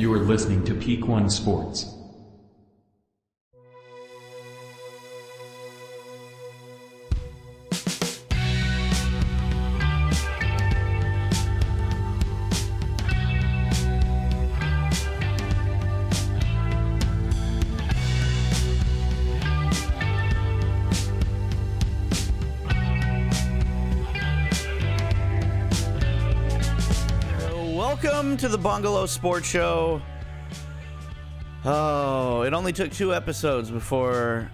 You are listening to Peak One Sports. Bungalow Sports Show. Oh, it only took two episodes before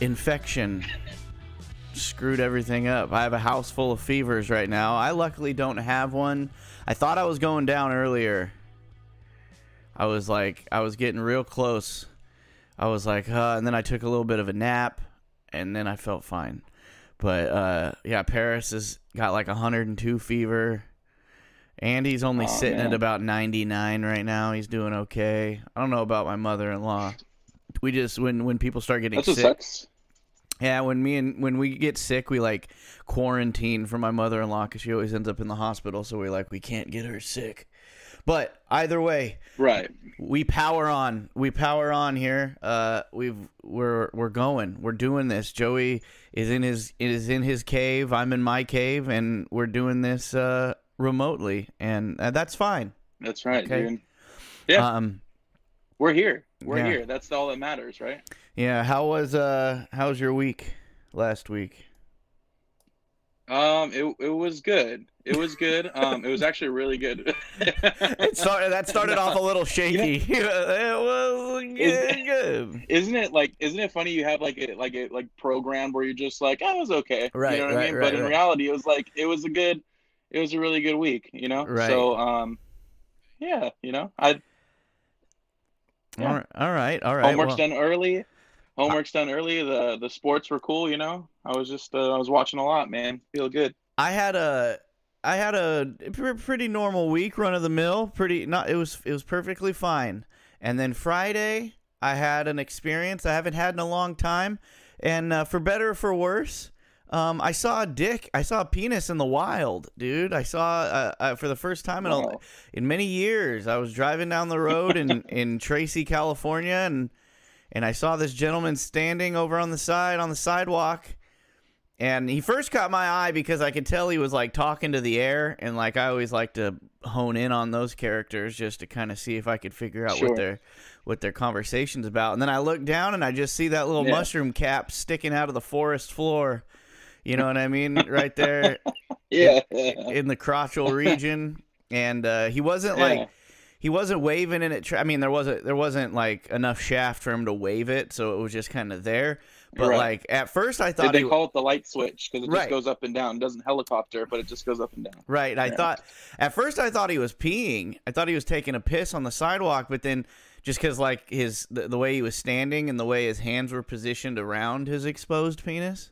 infection screwed everything up. I have a house full of fevers right now. I luckily don't have one. I thought I was going down earlier. I was like, I was getting real close. I was like, huh, and then I took a little bit of a nap, and then I felt fine. But uh, yeah, Paris has got like 102 fever. Andy's only Aw, sitting at about 99 right now. He's doing okay. I don't know about my mother-in-law. We just when when people start getting That's sick. Yeah, when me and when we get sick, we like quarantine for my mother-in-law because she always ends up in the hospital. So we're like, we can't get her sick. But either way, Right. we power on. We power on here. Uh, we've we're we're going. We're doing this. Joey is in his is in his cave. I'm in my cave, and we're doing this uh, remotely, and uh, that's fine. That's right, Okay. dude. Yeah. Um, We're here. We're yeah. here. That's all that matters, right? yeah. How was uh How was your week last week? Um, it it was good. It was good. Um, it was actually really good. It started. That started off a little shaky. it was good. good. Isn't it like? Isn't it funny? You have like a like a like program where you're just like, oh, it was okay. Right, You know what right, I mean? right, but in reality, it was like it was a good. It was a really good week. You know. Right. So um, yeah. You know, I Yeah. All right. All right. Homework's well- done early. Homework's done early. The the sports were cool. You know. I was just uh, I was watching a lot, man. Feel good. I had a I had a pr- pretty normal week, run of the mill. Pretty not. It was it was perfectly fine. And then Friday, I had an experience I haven't had in a long time, and uh, for better or for worse. Um, I saw a dick. I saw a penis in the wild, dude. I saw uh, uh, for the first time in a, in many years. I was driving down the road in in Tracy, California, and and I saw this gentleman standing over on the side on the sidewalk. And he first caught my eye because I could tell he was like talking to the air, and like I always like to hone in on those characters just to kind of see if I could figure out Sure. what their what their conversation's about. And then I look down and I just see that little Yeah. mushroom cap sticking out of the forest floor. You know what I mean? right there Yeah. in the crotchal region, and uh, he wasn't Yeah. like he wasn't waving in it. Tra- I mean, there wasn't there wasn't like enough shaft for him to wave it, so it was just kind of there. But Right. like at first, I Did thought they he call it the light switch because it Right. just goes up and down? It doesn't helicopter, but it just goes up and down. right. I Yeah. thought at first I thought he was peeing. I thought he was taking a piss on the sidewalk, but then just because like his the, the way he was standing and the way his hands were positioned around his exposed penis.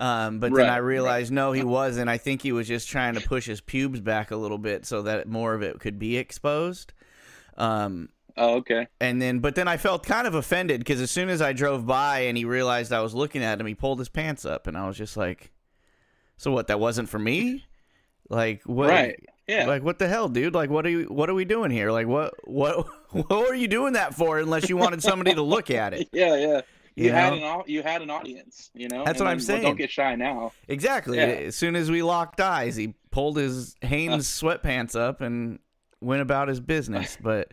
Um, but then Right, I right. realized no, he wasn't. I think he was just trying to push his pubes back a little bit so that more of it could be exposed. Um, Oh, okay. and then, but then I felt kind of offended because as soon as I drove by and he realized I was looking at him, he pulled his pants up, and I was just like, "So what? That wasn't for me? Like what? Right. Yeah. Like what the hell, dude? Like what are you? What are we doing here? Like what? What? What are you doing that for? Unless you wanted somebody to look at it? yeah, yeah. You, You had know? an you had an audience, you know. That's and what I'm then, well, saying. don't get shy now. Exactly. Yeah. As soon as we locked eyes, he pulled his Hanes sweatpants up and went about his business. But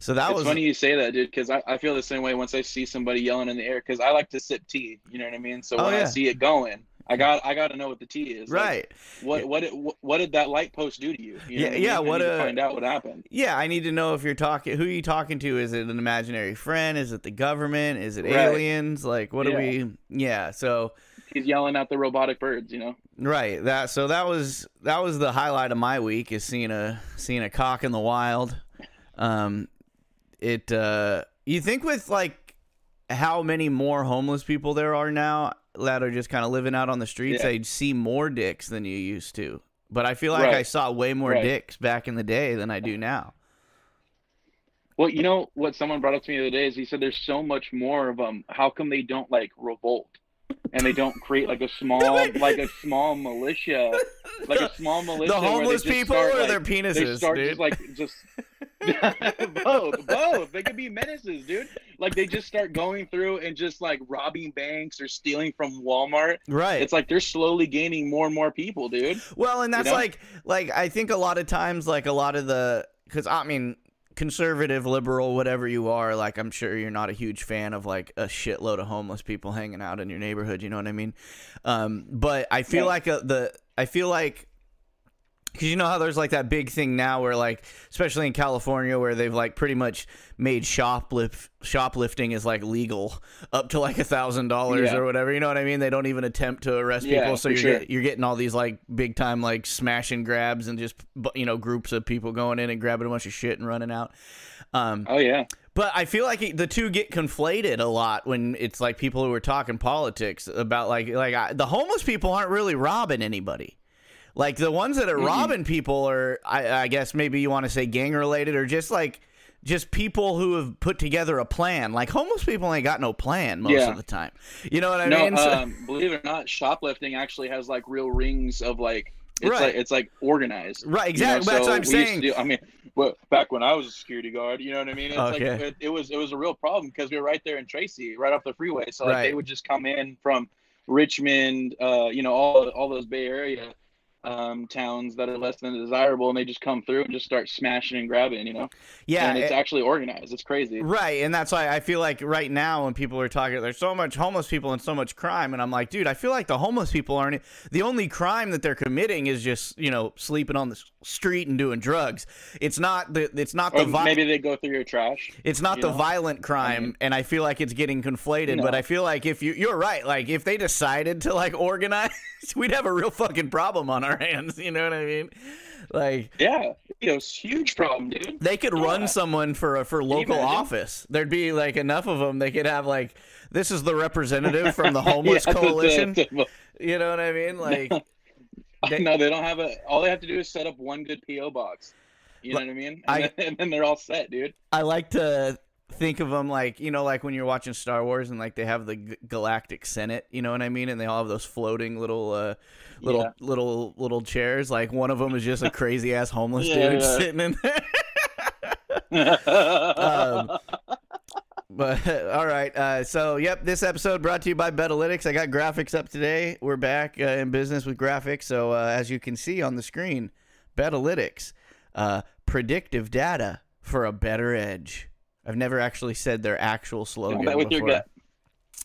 so that it's was funny you say that, dude, because I, I feel the same way once I see somebody yelling in the air. Because I like to sip tea, you know what I mean. So Oh, when yeah. I see it going, I got I got to know what the T is. Like, right. what Yeah. what did what, what did that light post do to you? you Yeah, know I mean? yeah, what need find out what happened. Yeah, I need to know if you're talking. Who are you talking to? Is it an imaginary friend? Is it the government? Is it Right. aliens? Like, what Yeah. are we? Yeah. So He's yelling at the robotic birds, you know. right that. So that was that was the highlight of my week is seeing a seeing a cock in the wild. Um, it. uh You think with like how many more homeless people there are now that are just kind of living out on the streets, Yeah. they'd see more dicks than you used to. But I feel like Right. I saw way more Right. dicks back in the day than I do now. Well, you know what someone brought up to me the other day is he said there's so much more of them. How come they don't like revolt? And they don't create like a small like a small militia, like a small militia. the they homeless people start, or like, their They penises, start dude. just like just both, both. They could be menaces, dude. Like they just start going through and just like robbing banks or stealing from Walmart. right. It's like they're slowly gaining more and more people, dude. Well, and that's know? like like I think a lot of times like a lot of the cuz I mean conservative, liberal, whatever you are, like I'm sure you're not a huge fan of like a shitload of homeless people hanging out in your neighborhood, you know what I mean? Um but I feel Yeah. like a, the I feel like because you know how there's like that big thing now where like especially in california where they've like pretty much made shoplift shoplifting is like legal up to like a thousand dollars or whatever you know what i mean they don't even attempt to arrest Yeah, people so you're, sure. get, you're getting all these like big time like smash and grabs and just you know groups of people going in and grabbing a bunch of shit and running out um, Oh yeah. but I feel like the two get conflated a lot when it's like people who are talking politics about like like I, the homeless people aren't really robbing anybody. Like the ones that are robbing people are, I, I guess maybe you want to say gang related or just like just people who have put together a plan. Like homeless people ain't got no plan most Yeah. of the time. You know what I no, mean? So- um, believe it or not, shoplifting actually has like real rings of like it's Right. like it's like organized. right, you know, exactly. That's so what I'm we used to saying. do- I mean, well, back when I was a security guard, you know what I mean? It's like Okay. it, it was it was a real problem because we were right there in Tracy, right off the freeway. So like Right. they would just come in from Richmond, uh, you know, all all those Bay Area um, towns that are less than desirable, and they just come through and just start smashing and grabbing, you know. Yeah, and it's it- actually organized. It's crazy. Right, and that's why I feel like right now when people are talking, there's so much homeless people and so much crime, and I'm like, dude, I feel like the homeless people aren't the only crime that they're committing is just you know sleeping on the street and doing drugs. It's not the it's not the vi- maybe they go through your trash. it's not the know? violent crime, mean- and I feel like it's getting conflated. But I feel like if you you're right, like if they decided to like organize, we'd have a real fucking problem on our hands. You know what I mean? Like Yeah, you know, huge problem, dude. they could run someone for for local office. There'd be like enough of them. They could have like this is the representative from the homeless Yeah, the- the- coalition. the- You know what I mean? Like They- no, they don't have a. All they have to do is set up one good PO box. You know what I mean? And, I- then, and then they're all set, dude. I like to think of them like you know like when you're watching Star Wars and like they have the G- Galactic Senate. You know what I mean? And they all have those floating little. uh Little Yeah. little little chairs. Like one of them is just a crazy ass homeless Yeah, dude yeah. sitting in there. Um, But all right, uh, so yep, this episode brought to you by Betalytics. I got graphics up today. We're back uh, in business with graphics. So uh, as you can see on the screen, Betalytics, uh, predictive data for a better edge. I've never actually said their actual slogan. don't bet with your before. gut.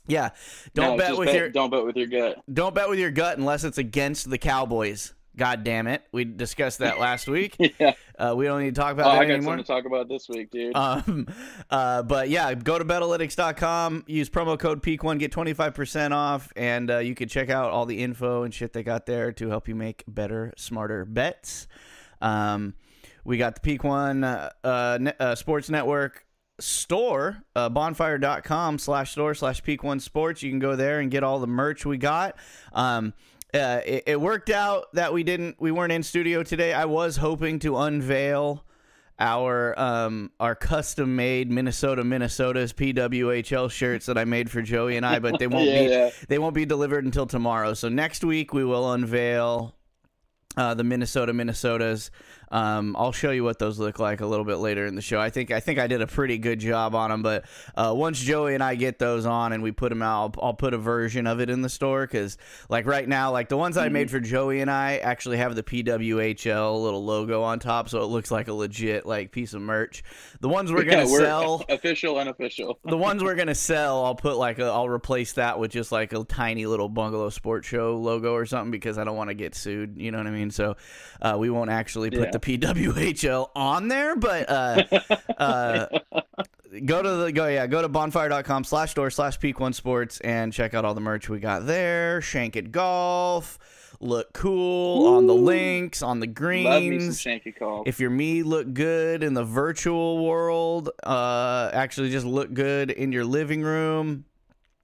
Yeah, don't No, bet with your Don't bet with your gut. don't bet with your gut unless it's against the Cowboys. God damn it, we discussed that last week. yeah. Uh, we don't need to talk about Oh, about I that got anymore. something to talk about this week, dude. Um, uh, but yeah, go to betalytics.com, use promo code PEAK1, get 25% off, and uh, you can check out all the info and shit they got there to help you make better, smarter bets. Um, we got the Peak One uh, uh, uh, Sports Network store, uh, bonfire.com slash store slash Peak One Sports. You can go there and get all the merch we got. Um, uh, it, it worked out that we didn't, we weren't in studio today. I was hoping to unveil our um our custom made Minnesota Minnesota's PWHL shirts that I made for Joey and I, but they won't Yeah, be yeah. they won't be delivered until tomorrow. So next week we will unveil uh, the Minnesota Minnesotas. Um, I'll show you what those look like a little bit later in the show. I think I think I did a pretty good job on them, but uh, once Joey and I get those on and we put them out, I'll, I'll put a version of it in the store because, like right now, like the ones I made for Joey and I actually have the PWHL little logo on top, so it looks like a legit like piece of merch. The ones we're gonna Yeah, we're sell official, and unofficial. the ones we're gonna sell, I'll put like a, I'll replace that with just like a tiny little bungalow sports show logo or something because I don't want to get sued. You know what I mean? So uh, we won't actually put Yeah. The PWHL on there, but uh, uh, go to the go yeah go to bonfire.com slash store slash peak one sports and check out all the merch we got there. Shank it golf. Look cool on the links, on the greens Love me some Shank It Golf. if your me look good in the virtual world, uh, actually just look good in your living room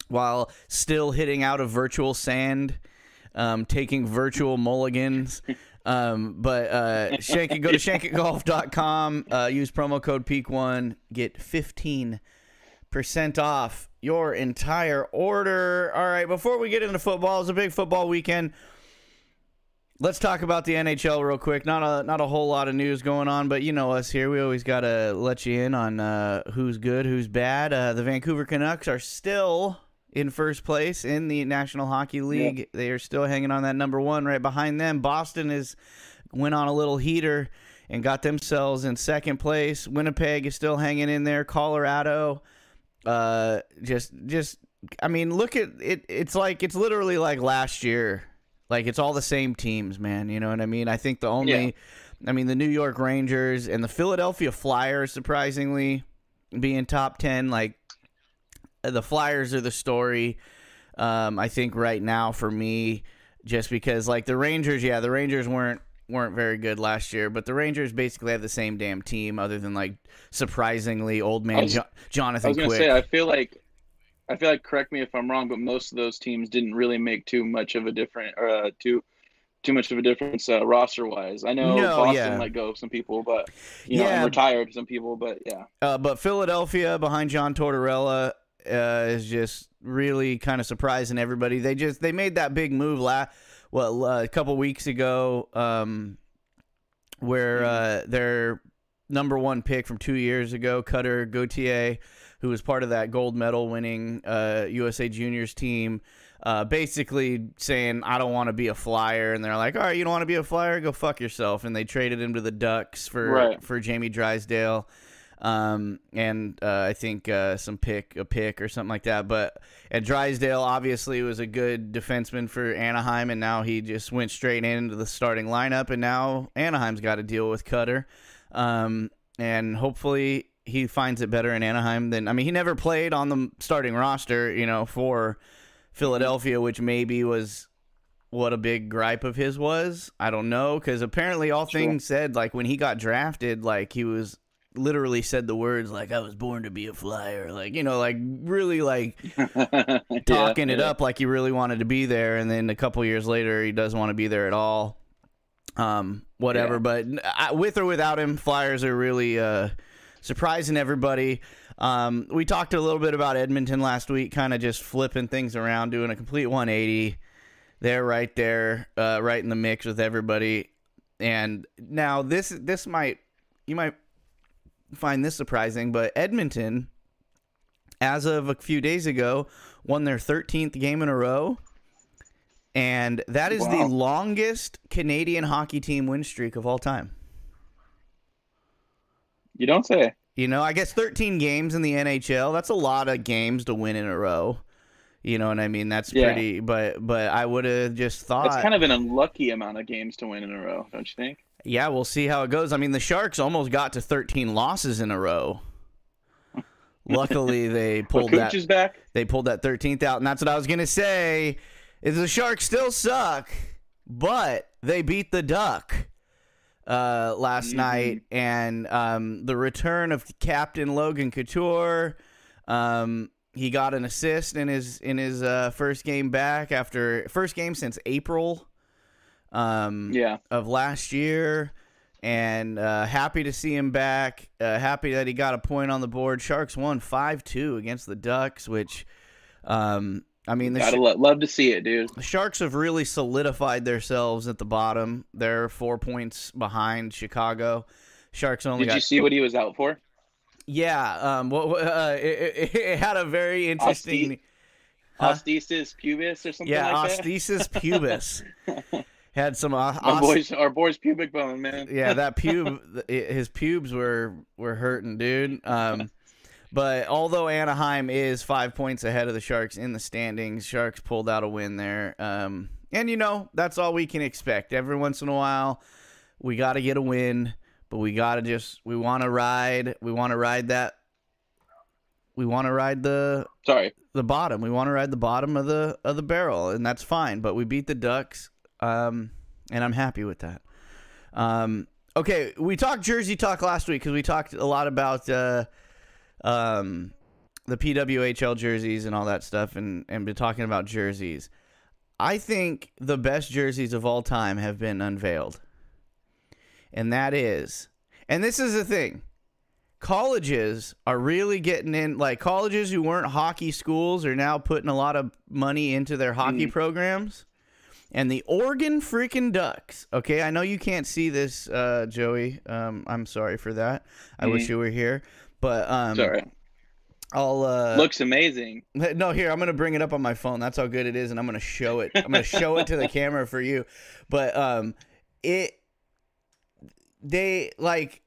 while still hitting out of virtual sand, um, taking virtual mulligans. Um, but uh, Shank, it, go to shankitgolf.com, uh, use promo code PEAK1, get 15% off your entire order. All right, before we get into football, it's a big football weekend. Let's talk about the NHL real quick. Not a not a whole lot of news going on, but you know us here. We always gotta let you in on uh, who's good, who's bad. Uh, the Vancouver Canucks are still in first place in the National Hockey League. They are still hanging on that number one. Right behind them, Boston is went on a little heater and got themselves in second place. Winnipeg is still hanging in there. Colorado, uh, just just I mean, look at it. It's like it's literally like last year. Like it's all the same teams, man. You know what I mean? I think the only, Yeah. I mean, the New York Rangers and the Philadelphia Flyers, surprisingly, being top ten. Like the Flyers are the story. Um, I think right now for me, just because like the Rangers, yeah, the Rangers weren't weren't very good last year, but the Rangers basically have the same damn team, other than like surprisingly old man was- jo- Jonathan I was gonna Quick. say, I feel like, I feel like, correct me if I'm wrong, but most of those teams didn't really make too much of a different, or uh, too, too much of a difference uh, roster wise. I know No, Boston yeah. let go of some people, but you know, Yeah. retired some people, but yeah, Uh, but Philadelphia behind John Tortorella uh, is just really kind of surprising everybody. They just they made that big move last well uh, a couple weeks ago, um, where uh, their number one pick from two years ago, Cutter Gauthier, who was part of that gold medal winning uh, USA Juniors team. Uh, basically saying I don't want to be a flyer, and they're like, "All right, you don't want to be a flyer? Go fuck yourself." And they traded him to the Ducks for Right. for Jamie Drysdale um, and uh, I think uh, some pick a pick or something like that. But and Drysdale obviously was a good defenseman for Anaheim, and now he just went straight into the starting lineup, and now Anaheim's got to deal with Cutter, um, and hopefully he finds it better in Anaheim than I mean he never played on the starting roster, you know, for Philadelphia, which maybe was what a big gripe of his was. I don't know because apparently all Sure. things said like when he got drafted, like he was literally said the words like I was born to be a flyer, like you know, like really like talking it up like he really wanted to be there, and then a couple years later he doesn't want to be there at all. Um, whatever, Yeah. but I, with or without him, Flyers are really uh, surprising everybody. Um, we talked a little bit about Edmonton last week, kind of just flipping things around, doing a complete 180. They're right there, uh, right in the mix with everybody. And now this this might you might find this surprising, but Edmonton, as of a few days ago, won their 13th game in a row. And that is the longest Canadian hockey team win streak of all time. You don't say. You know, I guess 13 games in the NHL, that's a lot of games to win in a row. You know what I mean? That's Yeah. pretty but but I would have just thought It's kind of an unlucky amount of games to win in a row, don't you think? Yeah, we'll see how it goes. I mean, the Sharks almost got to 13 losses in a row. Luckily, they pulled that. back. They pulled that 13th out, and that's what I was gonna say. Is the Sharks still suck, but they beat the Duck uh, last Mhm. night, and um, the return of Captain Logan Couture. Um, he got an assist in his in his uh, first game back after first game since April. Um, Yeah. of last year and uh, happy to see him back. Uh, happy that he got a point on the board. Sharks won 5 2 against the Ducks, which, um, I mean, the, Gotta Sh- lo- love to see it, dude. the Sharks have really solidified themselves at the bottom. They're four points behind Chicago. Sharks only Did got. you see what he was out for? yeah, um, what, uh, it, it, had a very interesting. Huh? Osteitis pubis or something Yeah, like that. Osteitis pubis. had some. Uh, Our boys, our boys, pubic bone, man. yeah, that pube, his pubes were were hurting, dude. Um, but although Anaheim is five points ahead of the Sharks in the standings, Sharks pulled out a win there. Um, and you know that's all we can expect. Every once in a while, we got to get a win, but we got to just we want to ride. We want to ride that. We want to ride the Sorry. the bottom. We want to ride the bottom of the of the barrel, and that's fine. But we beat the Ducks, um, and I'm happy with that. Um, okay, we talked Jersey talk last week because we talked a lot about uh, um, the PWHL jerseys and all that stuff, and and been talking about jerseys. I think the best jerseys of all time have been unveiled, and that is, and this is the thing colleges are really getting in like colleges who weren't hockey schools are now putting a lot of money into their hockey programs And the Oregon freaking Ducks. Okay, I know you can't see this, uh, Joey. Um, I'm sorry for that. I wish Mhm. you were here, but um, Sorry. I'll uh, Looks amazing. no, here I'm gonna bring it up on my phone. That's how good it is, and I'm gonna show it. I'm gonna show it to the camera for you. But um, it they like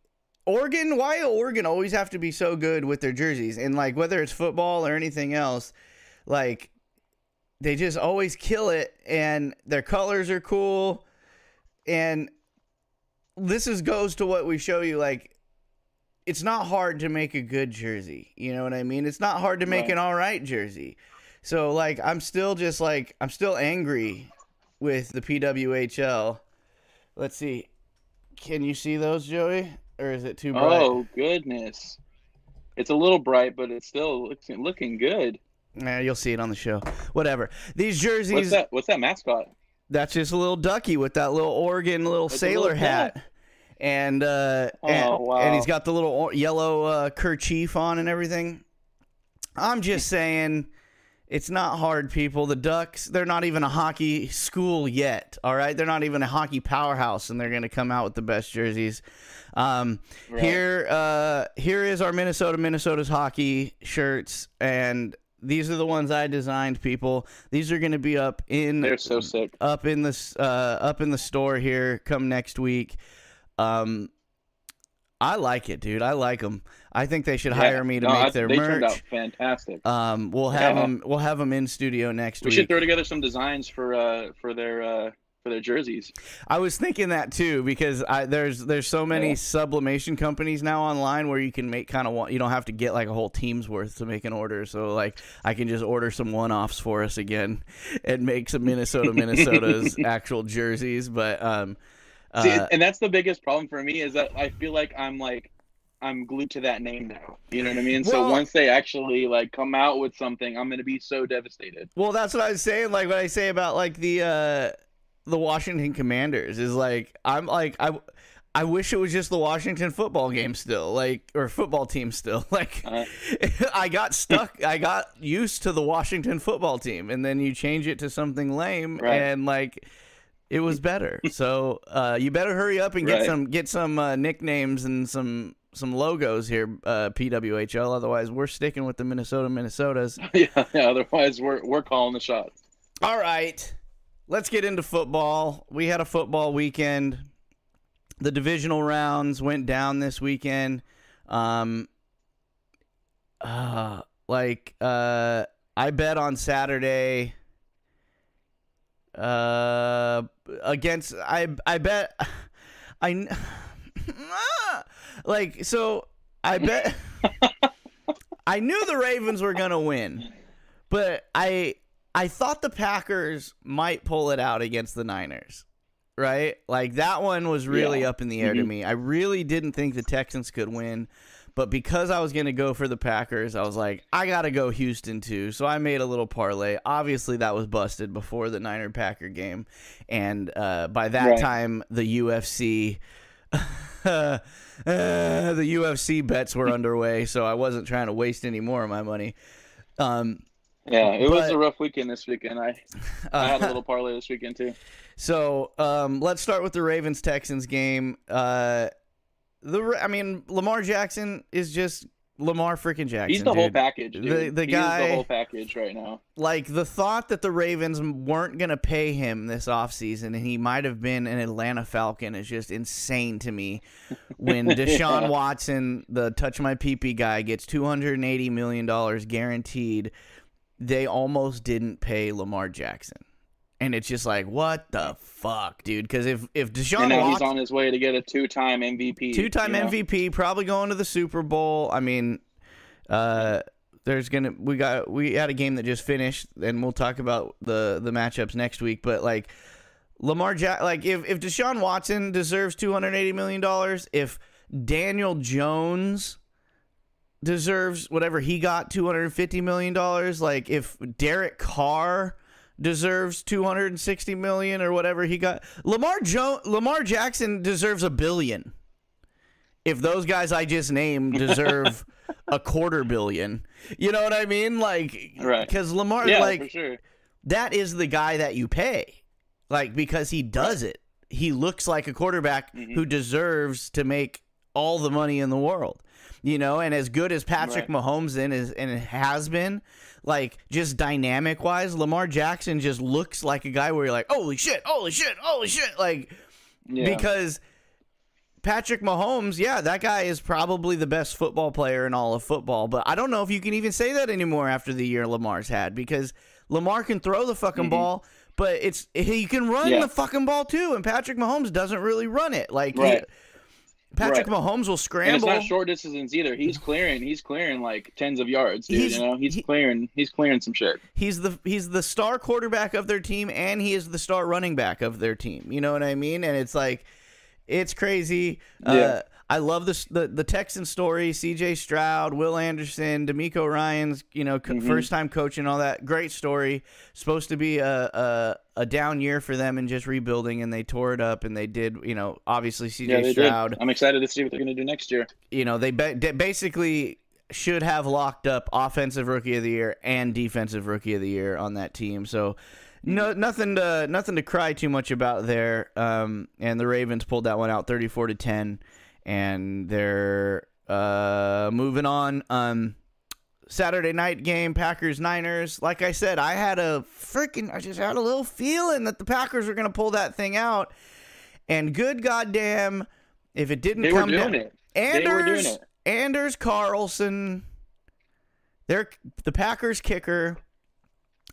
Oregon. Why Oregon always have to be so good with their jerseys, and like whether it's football or anything else, like they just always kill it, and their colors are cool, and this is goes to what we show you like it's not hard to make a good jersey. You know what I mean? It's not hard to make Right. an all right jersey. So like I'm still just like I'm still angry with the PWHL. Let's see. Can you see those, Joey? Or is it too bright? Oh goodness. It's a little bright, but it's still looking looking good. Nah, you'll see it on the show. Whatever. These What's jerseys that? What's that mascot? that's just a little ducky with that little Oregon little It's sailor little hat. And uh and, Oh, wow. and he's got the little yellow uh, kerchief on and everything. I'm just saying it's not hard people. The Ducks, they're not even a hockey school yet, all right? They're not even a hockey powerhouse and they're going to come out with the best jerseys. Um Right. here uh here is our Minnesota Minnesota's hockey shirts and these are the ones I designed people. These are going to be up in They're so sick. up in this uh, up in the store here come next week. Um, I like it, dude. I like them. I think they should hire me to No, I- make their they turned out merch. fantastic. Um, we'll have Yeah. them. We'll have them in studio next we week. We should throw together some designs for uh for their uh for their jerseys. I was thinking that too because I, there's there's so many Yeah. sublimation companies now online where you can make kind of one. You don't have to get like a whole team's worth to make an order. So like I can just order some one offs for us again and make some Minnesota Minnesota's actual jerseys. But um, See, uh, and that's the biggest problem for me is that I feel like I'm like I'm glued to that name now. You know what I mean? so once they actually like come out with something, I'm gonna be so devastated. Well, that's what I was saying. Like what I say about like the uh the Washington Commanders is like I'm like I I wish it was just the Washington football game still, like or football team still. Like Uh. I got stuck. I got used to the Washington football team, and then you change it to something lame, Right. and like it was better. so uh, you better hurry up and get Right. some get some uh, nicknames and some some logos here, uh, PWHL. Otherwise, we're sticking with the Minnesota Minnesotas. yeah, yeah. Otherwise, we're we're calling the shots. All right. Let's get into football. We had a football weekend. The divisional rounds went down this weekend. Um uh like uh I bet on Saturday uh against I I bet I like so I bet I knew the Ravens were going to win. But I I thought the Packers might pull it out against the Niners. Right? Like that one was really Yeah. up in the air to Mhm. me. I really didn't think the Texans could win, but because I was going to go for the Packers, I was like, I got to go Houston too. So I made a little parlay. Obviously that was busted before the Niner Packer game, and uh, by that Right. time the UFC uh, the UFC bets were underway, so I wasn't trying to waste any more of my money. Um, Yeah, it was a rough weekend this weekend. I I had a little parlay this weekend too. so um, let's start with the Ravens Texans game. Uh, the I mean Lamar Jackson is just Lamar freaking Jackson. He's the whole package, dude. The- the He's guy- the whole package right now. like the thought that the Ravens weren't going to pay him this offseason and he might have been an Atlanta Falcon is just insane to me. When Deshaun Yeah. Watson, the touch my peepee guy, gets $280 million guaranteed, they almost didn't pay Lamar Jackson. And it's just like, what the fuck, dude? Because if, if Deshaun and Watson. he's on his way to get a two-time MVP. Two-time you know? MVP, probably going to the Super Bowl. I mean, uh, there's gonna we got we had a game that just finished, and we'll talk about the the matchups next week. But like Lamar Jack, like if if Deshaun Watson deserves 280 million dollars, if Daniel Jones deserves whatever he got 250 million dollars, like if Derek Carr deserves 260 million or whatever he got Lamar jo- Lamar Jackson deserves a billion if those guys I just named deserve a quarter billion. You know what I mean? Like, Right. Because Lamar, Yeah, like, sure. that is the guy that you pay. like because he does it. He looks like a quarterback Mhm. who deserves to make all the money in the world. You know, and as good as Patrick Right. Mahomes in is and has been, like just dynamic wise, Lamar Jackson just looks like a guy where you're like, holy shit, holy shit, holy shit, like Yeah. because Patrick Mahomes, yeah, that guy is probably the best football player in all of football. But I don't know if you can even say that anymore after the year Lamar's had because Lamar can throw the fucking ball, but it's he can run Mm-hmm. Yeah. the fucking ball too, and Patrick Mahomes doesn't really run it. Like Right. Patrick Right. Mahomes will and it's not short distances either. He's clearing. He's clearing like tens of yards, dude. He's- you know, he's he- clearing. He's clearing some shit. He's the he's the star quarterback of their team, and he is the star running back of their team. You know what I mean? And it's like, it's crazy. Uh, Yeah. I love this the the Texan story. C.J. Stroud, Will Anderson, DeMeco Ryans you know co- Mhm. first time coaching, all that great story. Supposed to be a, a a down year for them and just rebuilding, and they tore it up, and they did. You know, obviously C.J. Yeah, Stroud did. I'm excited to see what they're going to do next year. you know they ba- they basically should have locked up offensive rookie of the year and defensive rookie of the year on that team. So no nothing to nothing to cry too much about there. Um, and the Ravens pulled that one out 34 to 10 and they're uh, moving on um Saturday night game, Packers Niners. Like I said, I had a freaking, I just had a little feeling that the Packers were going to pull that thing out. And good goddamn, if it didn't They come down, it. Anders, They were doing it. Anders Carlson, they're the Packers kicker.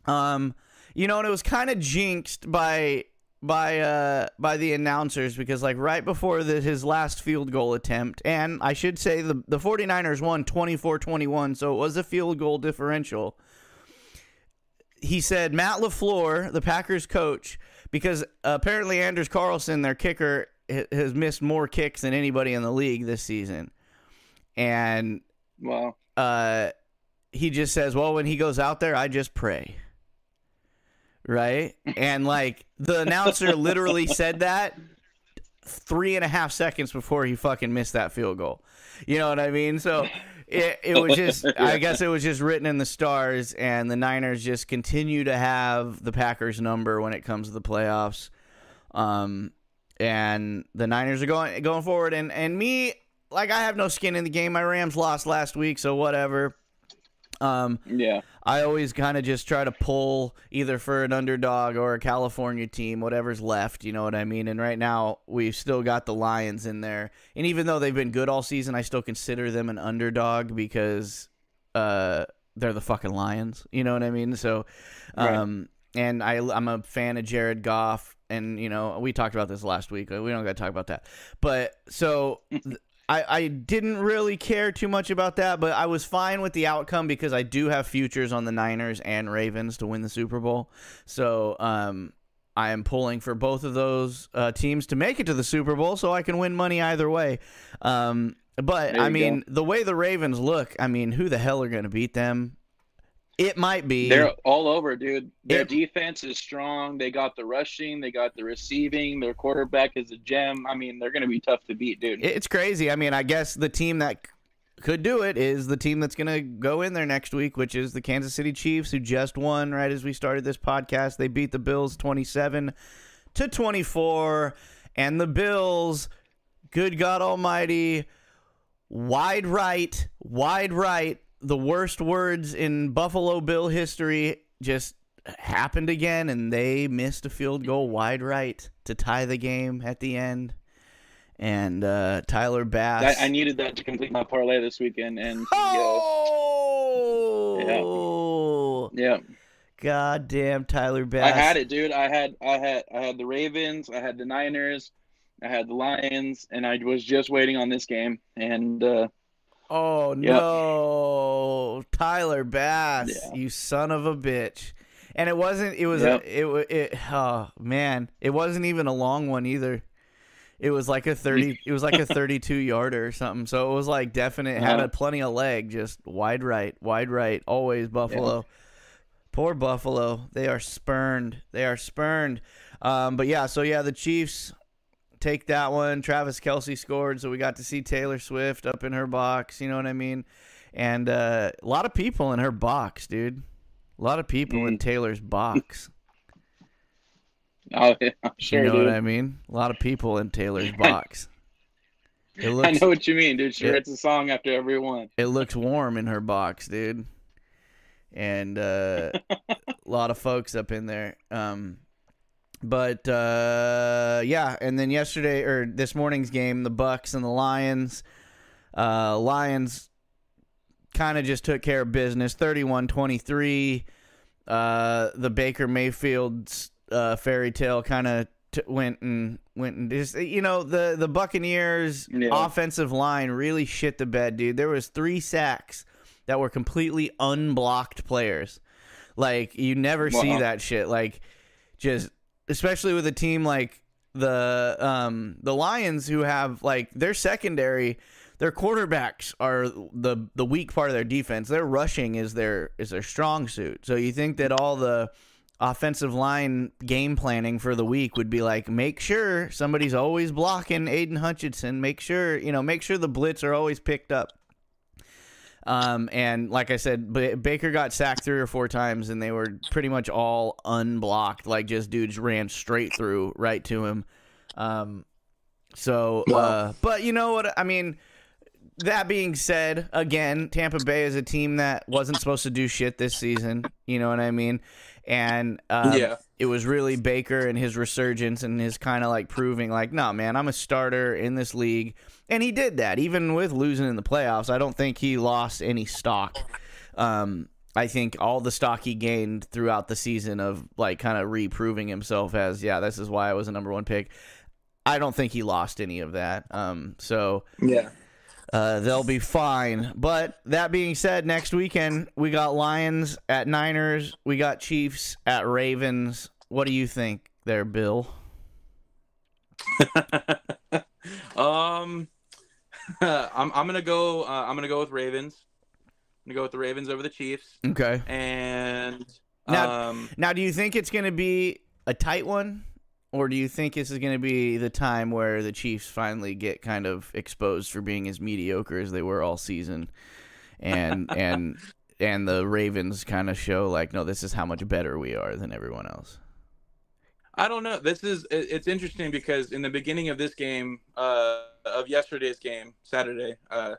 Um, you know, and it was kind of jinxed by by uh by the announcers because like right before the, his last field goal attempt and I should say the the 49ers won 24-21 so it was a field goal differential he said Matt LaFleur the Packers coach because apparently Anders Carlson their kicker has missed more kicks than anybody in the league this season and Wow. uh, he just says, "Well, when he goes out there, I just pray." Right, and like the announcer literally said that three and a half seconds before he fucking missed that field goal. You know what I mean? So it, it was just, I guess it was just written in the stars, and the Niners just continue to have the Packers number when it comes to the playoffs. Um, and the Niners are going going forward, and and me, like I have no skin in the game. My Rams lost last week, so whatever. Um, Yeah. I always kind of just try to pull either for an underdog or a California team, whatever's left. You know what I mean? And right now, we've still got the Lions in there. And even though they've been good all season, I still consider them an underdog because uh, they're the fucking Lions. You know what I mean? So, um, and I, I'm a fan of Jared Goff. And, you know, we talked about this last week. We don't got to talk about that. But so. I, I didn't really care too much about that, but I was fine with the outcome because I do have futures on the Niners and Ravens to win the Super Bowl. So um, I am pulling for both of those uh, teams to make it to the Super Bowl so I can win money either way. Um, but I mean, the way the Ravens look, I mean, who the hell are going to beat them? It might be. They're all over, dude. Their It- defense is strong. They got the rushing. They got the receiving. Their quarterback is a gem. I mean, they're going to be tough to beat, dude. It's crazy. I mean, I guess the team that could do it is the team that's going to go in there next week, which is the Kansas City Chiefs, who just won right as we started this podcast. They beat the Bills 27 to 24. And the Bills, good God Almighty, wide right, wide right, the worst words in Buffalo Bill history just happened again, and they missed a field goal wide right to tie the game at the end. And uh, Tyler Bass. I, I needed that to complete my parlay this weekend, and yeah, oh, yeah, goddamn Tyler Bass! I had it, dude. I had, I had, I had the Ravens. I had the Niners. I had the Lions, and I was just waiting on this game. And uh, Oh Yep. no, Tyler Bass, Yeah. you son of a bitch! And it wasn't. It was. Yep. A, it. It. Oh man, it wasn't even a long one either. It was like a thirty. it was like a thirty-two yarder or something. So it was like definite. Had Uh-huh. a plenty of leg, just wide right, wide right. Always Buffalo. Poor Buffalo. They are spurned. They are spurned. Um, but yeah. So yeah, the Chiefs take that one. Travis Kelce scored, so we got to see Taylor Swift up in her box. You know what I mean? And uh, a lot of people in her box, dude. A lot of people in Mm. Taylor's box. Oh, yeah, I'm sure, you know dude. what I mean? A lot of people in Taylor's box. It I know what you mean, dude. She Yeah. writes a song after every one. it looks warm in her box, dude. And uh, a lot of folks up in there. Um, but uh, yeah, and then yesterday or this morning's game, the Bucks and the Lions. Uh, Lions kind of just took care of business, 31-23. Uh, the Baker Mayfield's uh, fairy tale kind of t- went and went and just you know the the Buccaneers Yeah. offensive line really shit the bed, dude. There was three sacks that were completely unblocked players. Like you never see that shit. Like just especially with a team like the um the Lions who have like their secondary their quarterbacks are the the weak part of their defense. Their rushing is their is their strong suit. So you think that all the offensive line game planning for the week would be like make sure somebody's always blocking Aidan Hutchinson, make sure, you know, make sure the blitz are always picked up. Um, and like I said, B- Baker got sacked three or four times, and they were pretty much all unblocked. Like just dudes ran straight through right to him. Um, so, uh, but you know what? I mean, that being said, again, Tampa Bay is a team that wasn't supposed to do shit this season. You know what I mean? And um, Yeah. It was really Baker and his resurgence and his kind of like proving, like, no, man, I'm a starter in this league. And he did that, even with losing in the playoffs. I don't think he lost any stock. Um, I think all the stock he gained throughout the season of like kind of reproving himself as, yeah, this is why I was a number one pick. I don't think he lost any of that. Um, so Yeah. uh, they'll be fine. But that being said, next weekend we got Lions at Niners. We got Chiefs at Ravens. What do you think there, Bill? um, I'm I'm gonna go. Uh, I'm gonna go with Ravens. I'm gonna go with the Ravens over the Chiefs. Okay. And Now- um, Now, do you think it's going to be a tight one, or do you think this is going to be the time where the Chiefs finally get kind of exposed for being as mediocre as they were all season, and and and the Ravens kind of show like, no, this is how much better we are than everyone else. I don't know. This is it's interesting because in the beginning of this game, uh, of yesterday's game, Saturday, uh,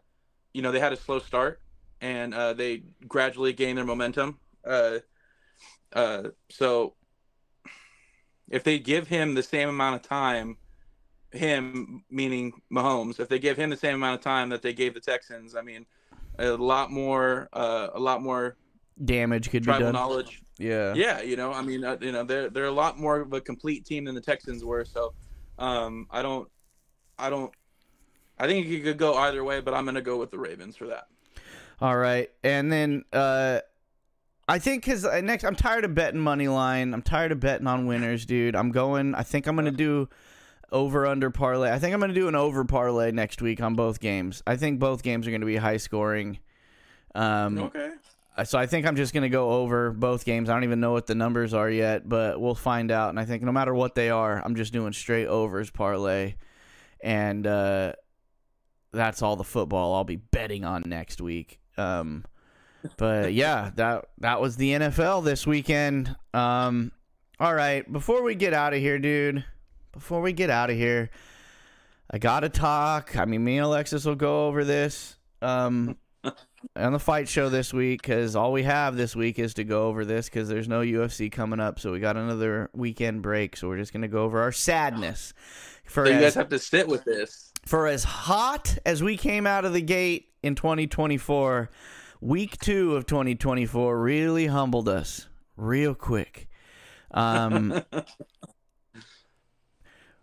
you know, they had a slow start and uh, they gradually gained their momentum. Uh, uh, so if they give him the same amount of time, him meaning Mahomes, if they give him the same amount of time that they gave the Texans, I mean, a lot more, uh, a lot more Damage could be done. knowledge Yeah. yeah, you know, I mean, uh, you know, they're they're a lot more of a complete team than the Texans were. So, um, I don't, I don't, I think it could go either way, but I'm gonna go with the Ravens for that. All right, and then uh, I think because next I'm tired of betting money line. I'm tired of betting on winners, dude. I'm going. I think I'm gonna do over under parlay. I think I'm gonna do an over parlay next week on both games. I think both games are gonna be high scoring. Um, Okay. So I think I'm just gonna go over both games. I don't even know what the numbers are yet, but we'll find out. And I think no matter what they are, I'm just doing straight overs parlay, and uh, that's all the football I'll be betting on next week. Um, but yeah, that that was the NFL this weekend. Um, all right, before we get out of here, dude. Before we get out of here, I gotta talk. I mean, me and Alexis will go over this. Um, on the fight show this week because all we have this week is to go over this because there's no UFC coming up, so we got another weekend break. So we're just gonna go over our sadness for So you as, guys have to sit with this. for as hot as we came out of the gate in 2024. Week two of 2024 really humbled us real quick. Um,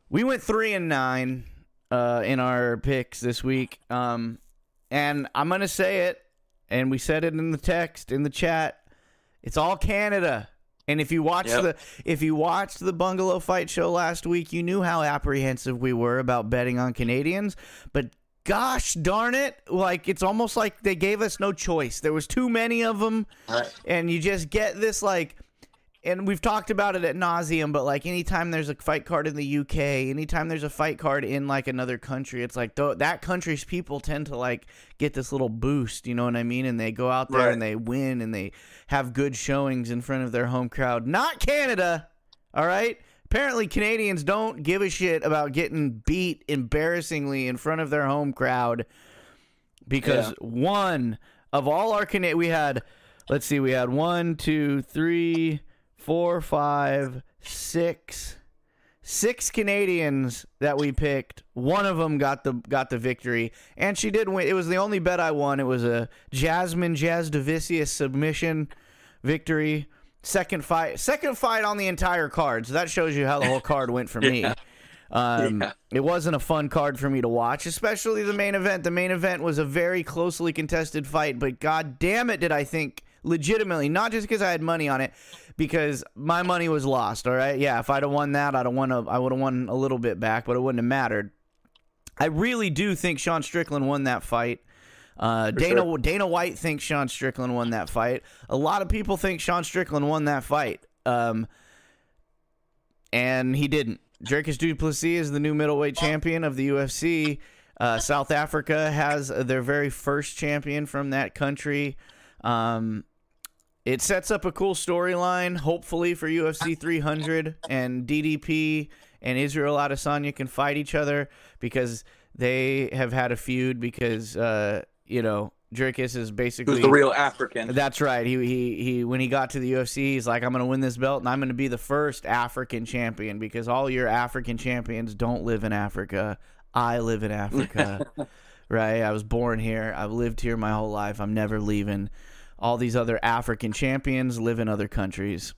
we went three and nine uh, in our picks this week, um, and I'm gonna say it, and we said it in the text in the chat. It's all Canada. And if you watched Yep. the if you watched the Bungalow Fight show last week, you knew how apprehensive we were about betting on Canadians. But gosh darn it, like it's almost like they gave us no choice. There was too many of them, and you just get this like and we've talked about it at nauseum, but like anytime there's a fight card in the UK, anytime there's a fight card in like another country, it's like th- that country's people tend to like get this little boost, you know what I mean? And they go out there Right. and they win and they have good showings in front of their home crowd. Not Canada, all right? Apparently, Canadians don't give a shit about getting beat embarrassingly in front of their home crowd because Yeah. one of all our Cana- we had, let's see, we had one, two, three, four, five, six, six Canadians that we picked. One of them got the got the victory, and she did win. It was the only bet I won. It was a Jasmine Jasudavicius submission victory. Second fight, second fight on the entire card. So that shows you how the whole card went for me. Um, Yeah. It wasn't a fun card for me to watch, especially the main event. The main event was a very closely contested fight, but god damn it, did I think legitimately, not just because I had money on it, because my money was lost. All right, yeah, if I'd have won that, I'd have won. A, I would have won a little bit back, but it wouldn't have mattered. I really do think Sean Strickland won that fight. Uh, Dana sure. Dana White thinks Sean Strickland won that fight. A lot of people think Sean Strickland won that fight, um, and he didn't. Dricus du Plessis is the new middleweight champion of the UFC. Uh, South Africa has their very first champion from that country. Um, it sets up a cool storyline, hopefully for UFC 300 and DDP and Israel Adesanya can fight each other because they have had a feud because uh, you know Dricus is basically Who's the real African? that's right. He he he. When he got to the UFC, he's like, "I'm going to win this belt, and I'm going to be the first African champion because all your African champions don't live in Africa. I live in Africa, right? I was born here. I've lived here my whole life. I'm never leaving. All these other African champions live in other countries."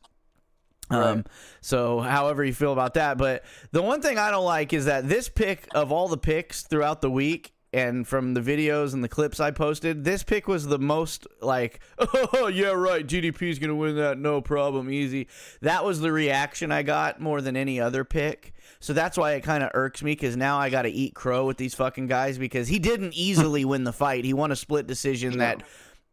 Um, so however you feel about that, but the one thing I don't like is that this pick of all the picks throughout the week and from the videos and the clips I posted, this pick was the most like, oh yeah, right, DDP is gonna win that, no problem, easy. That was the reaction I got more than any other pick. So that's why it kind of irks me because now I got to eat crow with these fucking guys because he didn't easily win the fight. He won a split decision that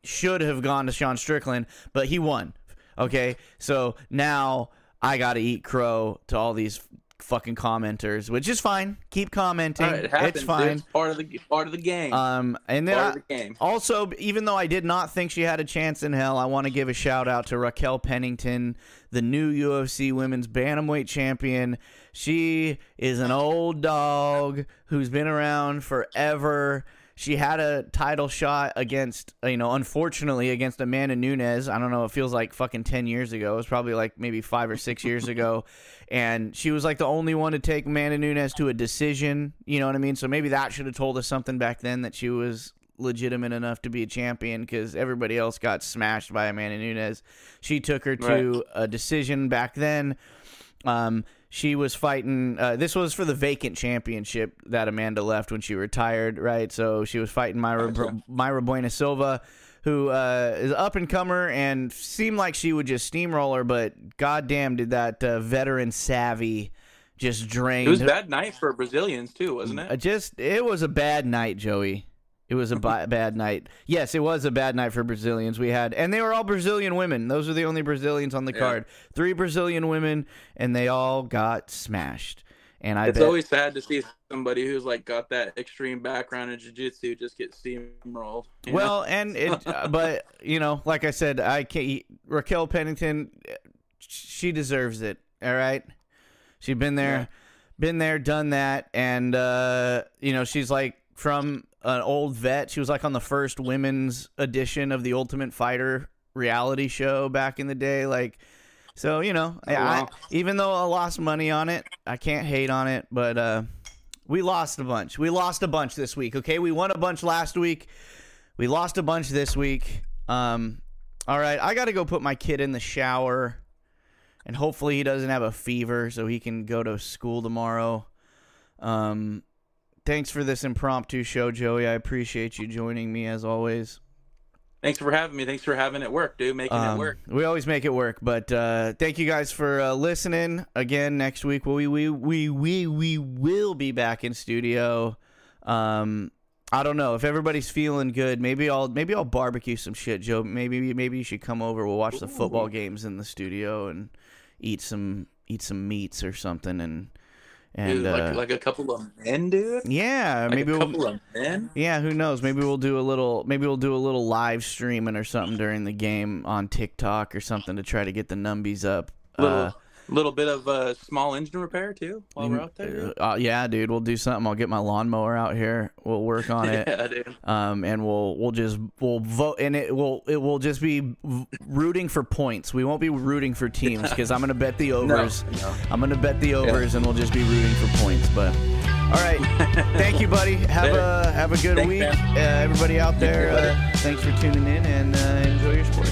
should have gone to Sean Strickland, but he won. Okay, so now I got to eat crow to all these fucking commenters, which is fine. Keep commenting. Right, it happens. it's fine. It's part of the part of the game. Um, and then part I, of the game. also, even though I did not think she had a chance in hell, I want to give a shout out to Raquel Pennington, the new UFC Women's Bantamweight Champion. She is an old dog who's been around forever. She had a title shot against, you know, unfortunately against Amanda Nunes. I don't know. It feels like fucking 10 years ago. It was probably like maybe five or six years ago. And she was like the only one to take Amanda Nunes to a decision. You know what I mean? So maybe that should have told us something back then that she was legitimate enough to be a champion because everybody else got smashed by Amanda Nunes. She took her to a decision back then. Um, she was fighting. Uh, this was for the vacant championship that Amanda left when she retired, right? So she was fighting Mayra Gotcha. Mayra Bueno Silva, who uh, is up and comer and seemed like she would just steamroller, but goddamn, did that uh, veteran savvy just drain? It was a bad night for Brazilians too, wasn't Uh, it? just it was a bad night, Joey. It was a bad night. Yes, it was a bad night for Brazilians. We had, and they were all Brazilian women. Those were the only Brazilians on the Yeah. card. Three Brazilian women, and they all got smashed. And I It's bet, always sad to see somebody who's like got that extreme background in jiu-jitsu just get steamrolled. you know? well, and it, uh, but you know, like I said, I can't. Raquel Pennington, she deserves it. All right, she's been there, Yeah. been there, done that, and uh, you know, she's like from an old vet. She was like on the first women's edition of the Ultimate Fighter reality show back in the day, like. So you know, I, Oh, I, wow. even though I lost money on it, I can't hate on it. But uh, we lost a bunch. We lost a bunch this week. Okay, we won a bunch last week. We lost a bunch this week. Um, all right, I got to go put my kid in the shower, and hopefully he doesn't have a fever, so he can go to school tomorrow. Um, thanks for this impromptu show, Joey. I appreciate you joining me as always. Thanks for having me. Thanks for having it work, dude. Making Um, it work. We always make it work, but uh, thank you guys for uh, listening. Again, next week we we we we we will be back in studio. Um, I don't know if everybody's feeling good. Maybe I'll maybe I'll barbecue some shit, Joe. Maybe maybe you should come over. We'll watch the football games in the studio and eat some eat some meats or something. And and Dude, uh, like like a couple of men, dude. yeah, Like maybe a we'll couple of men. yeah, who knows? Maybe we'll do a little. Maybe we'll do a little live streaming or something during the game on TikTok or something to try to get the numbies up. Little Uh, A little bit of uh, small engine repair too while we're out there. Uh, yeah, dude, we'll do something. I'll get my lawnmower out here. We'll work on it. yeah, dude. um, and we'll we'll just we'll vote, and it will it will just be rooting for points. We won't be rooting for teams because I'm gonna bet the overs. no. I'm gonna bet the overs, and we'll just be rooting for points. But all right, thank you, buddy. Have a have a good Thanks, week, uh, everybody out there. Uh, thanks for tuning in, and uh, enjoy your sports.